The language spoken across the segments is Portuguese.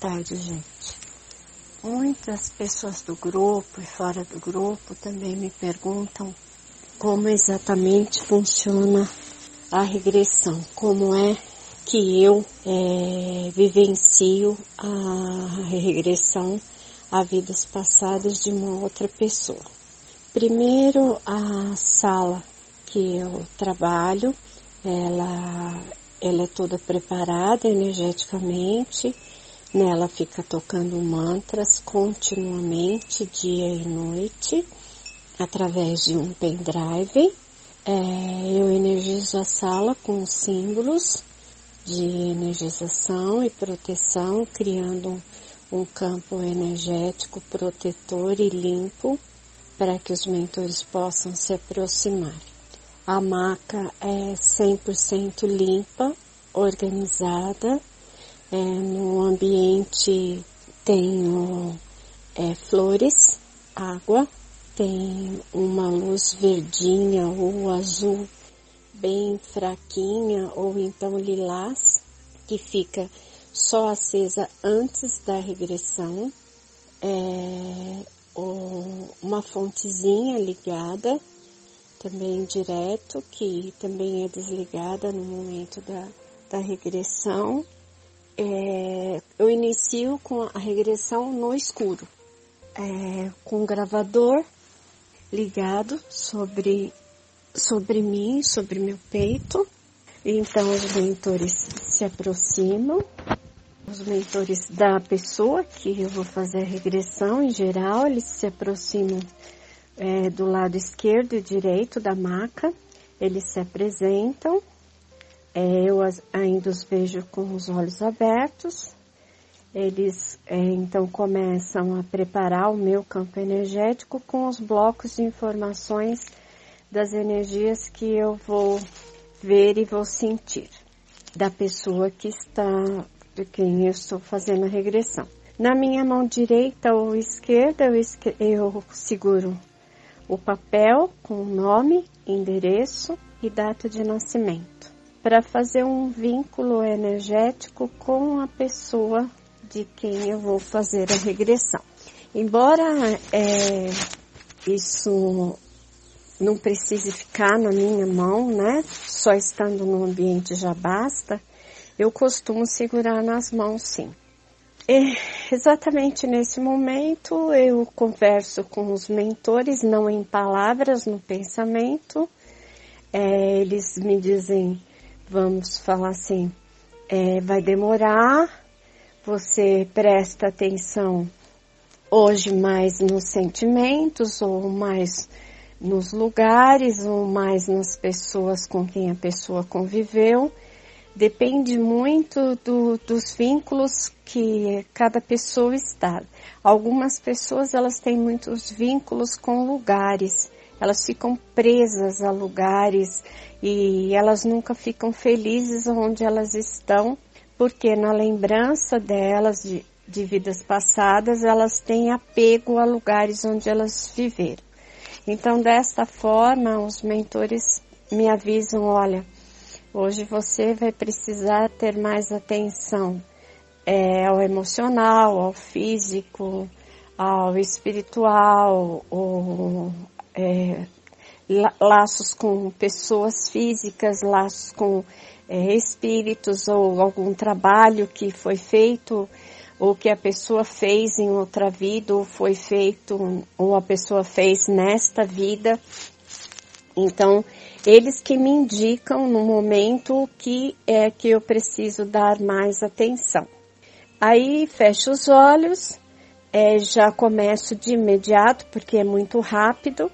tarde, gente. Muitas pessoas do grupo e fora do grupo também me perguntam como exatamente funciona a regressão, como é que eu é, vivencio a regressão a vidas passadas de uma outra pessoa. Primeiro, a sala que eu trabalho, ela, ela é toda preparada energeticamente, nela fica tocando mantras continuamente, dia e noite, através de um pendrive. É, eu energizo a sala com símbolos de energização e proteção, criando um campo energético protetor e limpo para que os mentores possam se aproximar. A maca é 100% limpa, organizada, é, no ambiente tenho é, flores, água, tem uma luz verdinha ou azul bem fraquinha ou então lilás que fica só acesa antes da regressão. É, uma fontezinha ligada, também direto, que também é desligada no momento da, da regressão. É, eu inicio com a regressão no escuro, é, com o gravador ligado sobre, sobre mim, sobre meu peito. Então os mentores se aproximam. Os mentores da pessoa que eu vou fazer a regressão em geral, eles se aproximam é, do lado esquerdo e direito da maca, eles se apresentam, eu ainda os vejo com os olhos abertos, eles é, então começam a preparar o meu campo energético com os blocos de informações das energias que eu vou ver e vou sentir da pessoa que está de quem eu estou fazendo a regressão. Na minha mão direita ou esquerda, eu, eu seguro o papel com nome, endereço e data de nascimento, para fazer um vínculo energético com a pessoa de quem eu vou fazer a regressão. Embora é, isso não precise ficar na minha mão, né? Só estando no ambiente já basta eu costumo segurar nas mãos sim. E exatamente nesse momento eu converso com os mentores, não em palavras, no pensamento. É, eles me dizem, vamos falar assim, é, vai demorar, você presta atenção hoje mais nos sentimentos ou mais nos lugares ou mais nas pessoas com quem a pessoa conviveu depende muito do, dos vínculos que cada pessoa está. Algumas pessoas elas têm muitos vínculos com lugares, elas ficam presas a lugares e elas nunca ficam felizes onde elas estão, porque na lembrança delas de, de vidas passadas elas têm apego a lugares onde elas viveram. Então desta forma os mentores me avisam, olha, Hoje você vai precisar ter mais atenção é, ao emocional, ao físico, ao espiritual, ou, é, laços com pessoas físicas, laços com é, espíritos ou algum trabalho que foi feito ou que a pessoa fez em outra vida ou foi feito ou a pessoa fez nesta vida. Então, eles que me indicam no momento que é que eu preciso dar mais atenção. Aí fecho os olhos, é, já começo de imediato, porque é muito rápido,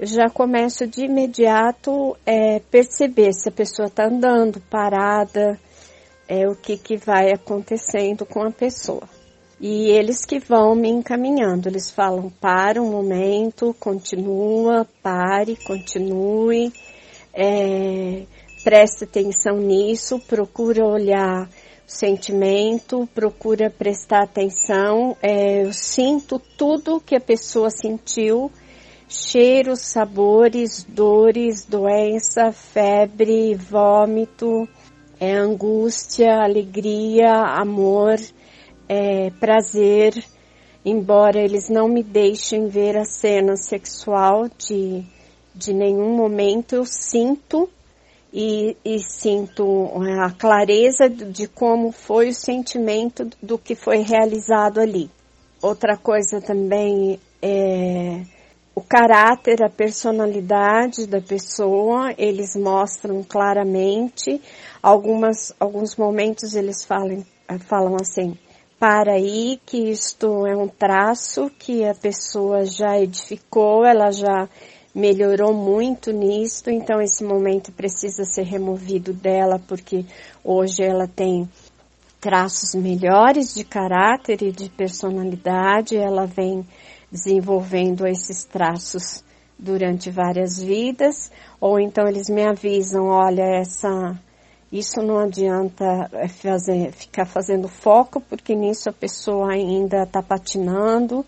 já começo de imediato é, perceber se a pessoa está andando, parada, é, o que, que vai acontecendo com a pessoa. E eles que vão me encaminhando, eles falam para um momento, continua, pare, continue, é, preste atenção nisso, procura olhar o sentimento, procura prestar atenção, é, eu sinto tudo que a pessoa sentiu, cheiros, sabores, dores, doença, febre, vômito, é, angústia, alegria, amor, é, prazer, embora eles não me deixem ver a cena sexual de, de nenhum momento, eu sinto e, e, sinto a clareza de como foi o sentimento do que foi realizado ali. Outra coisa também é o caráter, a personalidade da pessoa, eles mostram claramente. Algumas, alguns momentos eles falam, falam assim, para aí que isto é um traço que a pessoa já edificou, ela já melhorou muito nisto, então esse momento precisa ser removido dela porque hoje ela tem traços melhores de caráter e de personalidade, ela vem desenvolvendo esses traços durante várias vidas, ou então eles me avisam, olha, essa isso não adianta é, fazer, ficar fazendo foco, porque nisso a pessoa ainda está patinando,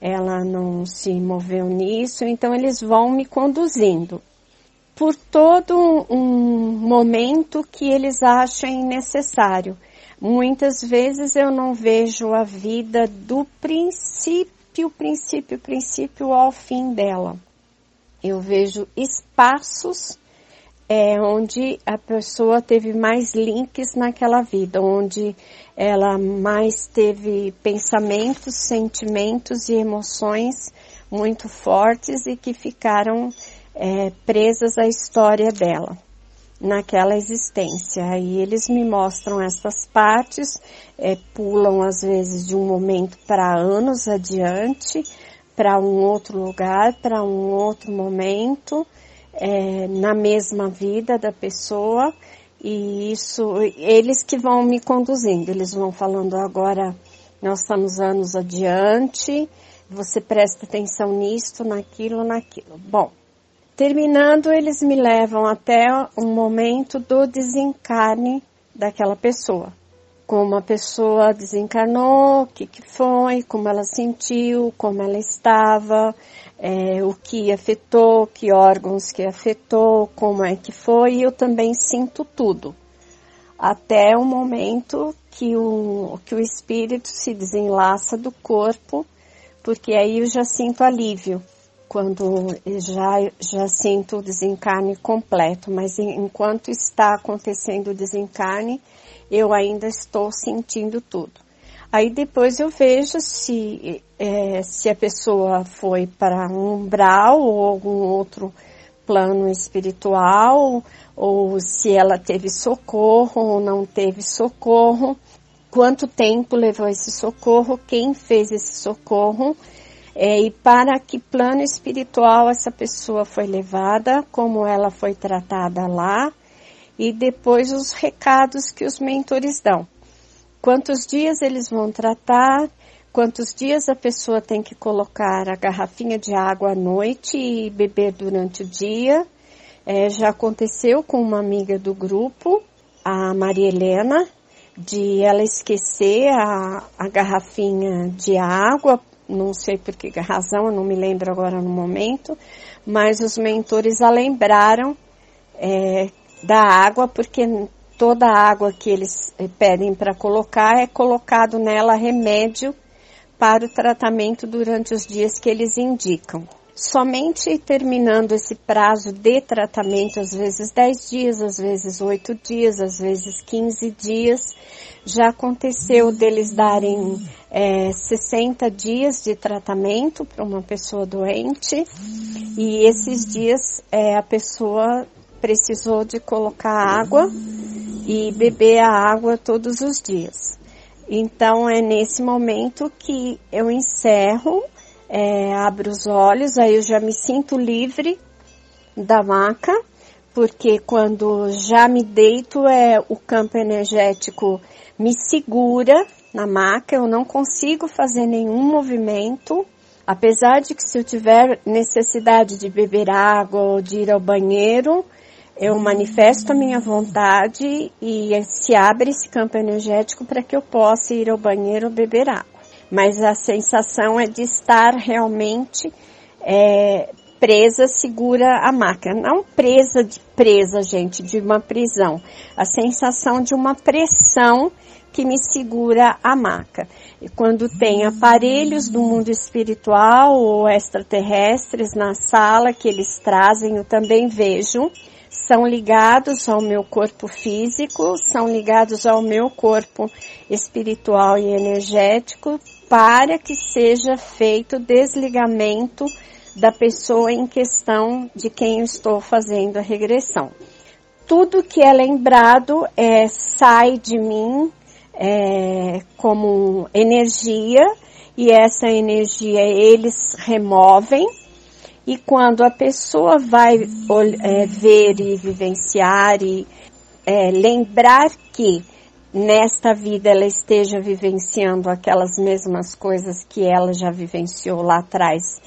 ela não se moveu nisso, então eles vão me conduzindo por todo um momento que eles achem necessário. Muitas vezes eu não vejo a vida do princípio, princípio, princípio ao fim dela. Eu vejo espaços é, onde a pessoa teve mais links naquela vida, onde ela mais teve pensamentos, sentimentos e emoções muito fortes e que ficaram é, presas à história dela naquela existência. Aí eles me mostram essas partes, é, pulam às vezes de um momento para anos adiante, para um outro lugar, para um outro momento é, na mesma vida da pessoa e isso eles que vão me conduzindo, eles vão falando agora nós estamos anos adiante, você presta atenção nisto, naquilo, naquilo. Bom, terminando eles me levam até o momento do desencarne daquela pessoa como a pessoa desencarnou, o que, que foi, como ela sentiu, como ela estava, é, o que afetou, que órgãos que afetou, como é que foi, e eu também sinto tudo. Até o momento que o, que o espírito se desenlaça do corpo, porque aí eu já sinto alívio, quando já, já sinto o desencarne completo, mas enquanto está acontecendo o desencarne, eu ainda estou sentindo tudo. Aí depois eu vejo se, é, se a pessoa foi para um umbral ou algum outro plano espiritual, ou se ela teve socorro ou não teve socorro, quanto tempo levou esse socorro, quem fez esse socorro, é, e para que plano espiritual essa pessoa foi levada, como ela foi tratada lá, e depois os recados que os mentores dão. Quantos dias eles vão tratar, quantos dias a pessoa tem que colocar a garrafinha de água à noite e beber durante o dia. É, já aconteceu com uma amiga do grupo, a Maria Helena, de ela esquecer a, a garrafinha de água, não sei por que razão, eu não me lembro agora no momento, mas os mentores a lembraram é, da água, porque toda a água que eles eh, pedem para colocar é colocado nela remédio para o tratamento durante os dias que eles indicam. Somente terminando esse prazo de tratamento, às vezes 10 dias, às vezes 8 dias, às vezes 15 dias, já aconteceu deles darem é, 60 dias de tratamento para uma pessoa doente e esses dias é, a pessoa precisou de colocar água e beber a água todos os dias. Então é nesse momento que eu encerro, é, abro os olhos, aí eu já me sinto livre da maca, porque quando já me deito é o campo energético me segura na maca, eu não consigo fazer nenhum movimento, apesar de que se eu tiver necessidade de beber água ou de ir ao banheiro, eu manifesto a minha vontade e se abre esse campo energético para que eu possa ir ao banheiro beber água. Mas a sensação é de estar realmente é, presa, segura a máquina. Não presa de presa, gente, de uma prisão. A sensação de uma pressão que me segura a maca. E quando tem aparelhos do mundo espiritual ou extraterrestres na sala que eles trazem, eu também vejo. São ligados ao meu corpo físico, são ligados ao meu corpo espiritual e energético para que seja feito desligamento da pessoa em questão de quem eu estou fazendo a regressão. Tudo que é lembrado é, sai de mim é, como energia e essa energia eles removem e quando a pessoa vai é, ver e vivenciar e é, lembrar que nesta vida ela esteja vivenciando aquelas mesmas coisas que ela já vivenciou lá atrás,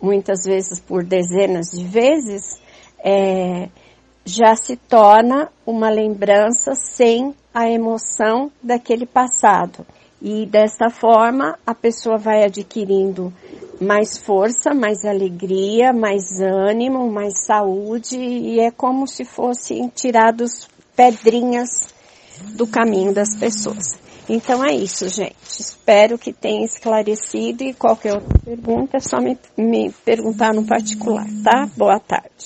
muitas vezes por dezenas de vezes, é, já se torna uma lembrança sem a emoção daquele passado. E desta forma a pessoa vai adquirindo mais força, mais alegria, mais ânimo, mais saúde e é como se fossem tirados pedrinhas do caminho das pessoas. Então é isso, gente. Espero que tenha esclarecido e qualquer outra pergunta é só me, me perguntar no particular, tá? Boa tarde.